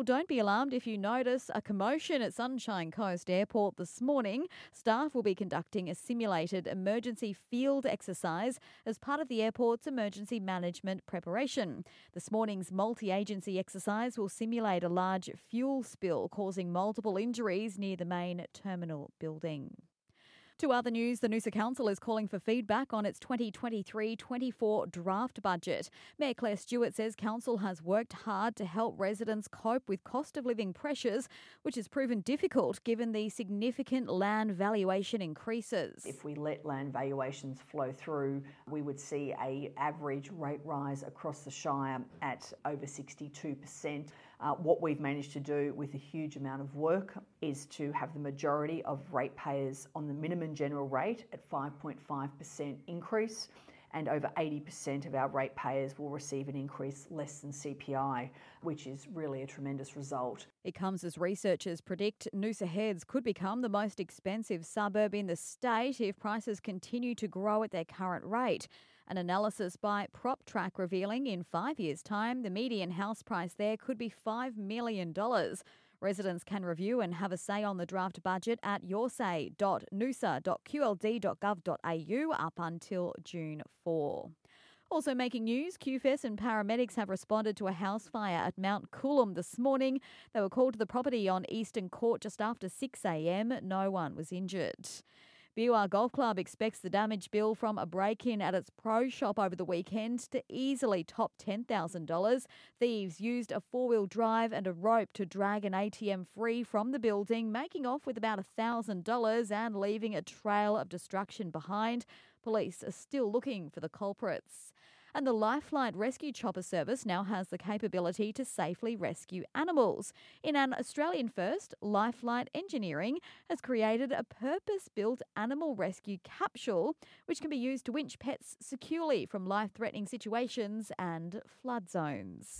Well, don't be alarmed if you notice a commotion at Sunshine Coast Airport this morning. Staff will be conducting a simulated emergency field exercise as part of the airport's emergency management preparation. This morning's multi agency exercise will simulate a large fuel spill causing multiple injuries near the main terminal building. To other news, the Noosa Council is calling for feedback on its 2023 24 draft budget. Mayor Clare Stewart says Council has worked hard to help residents cope with cost of living pressures, which has proven difficult given the significant land valuation increases. If we let land valuations flow through, we would see a average rate rise across the Shire at over 62%. Uh, what we've managed to do with a huge amount of work is to have the majority of ratepayers on the minimum general rate at 5.5% increase and over 80% of our ratepayers will receive an increase less than CPI, which is really a tremendous result. It comes as researchers predict Noosa Heads could become the most expensive suburb in the state if prices continue to grow at their current rate. An analysis by PropTrack revealing in five years' time, the median house price there could be $5 million. Residents can review and have a say on the draft budget at yoursay.noosa.qld.gov.au up until June 4. Also making news, QFES and paramedics have responded to a house fire at Mount Coolum this morning. They were called to the property on Eastern Court just after 6am. No one was injured. BUR Golf Club expects the damage bill from a break in at its pro shop over the weekend to easily top $10,000. Thieves used a four wheel drive and a rope to drag an ATM free from the building, making off with about $1,000 and leaving a trail of destruction behind. Police are still looking for the culprits. And the LifeFlight Rescue Chopper Service now has the capability to safely rescue animals. In an Australian first, LifeFlight Engineering has created a purpose built animal rescue capsule which can be used to winch pets securely from life threatening situations and flood zones.